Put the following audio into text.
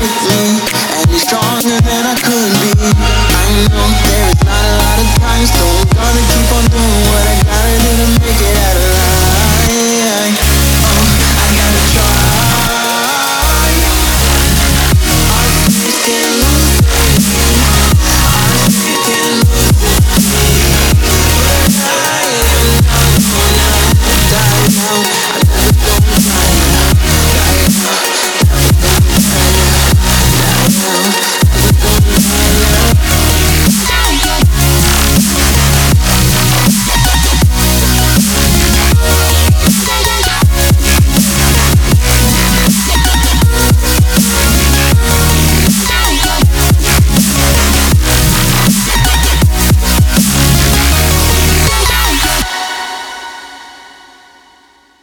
You.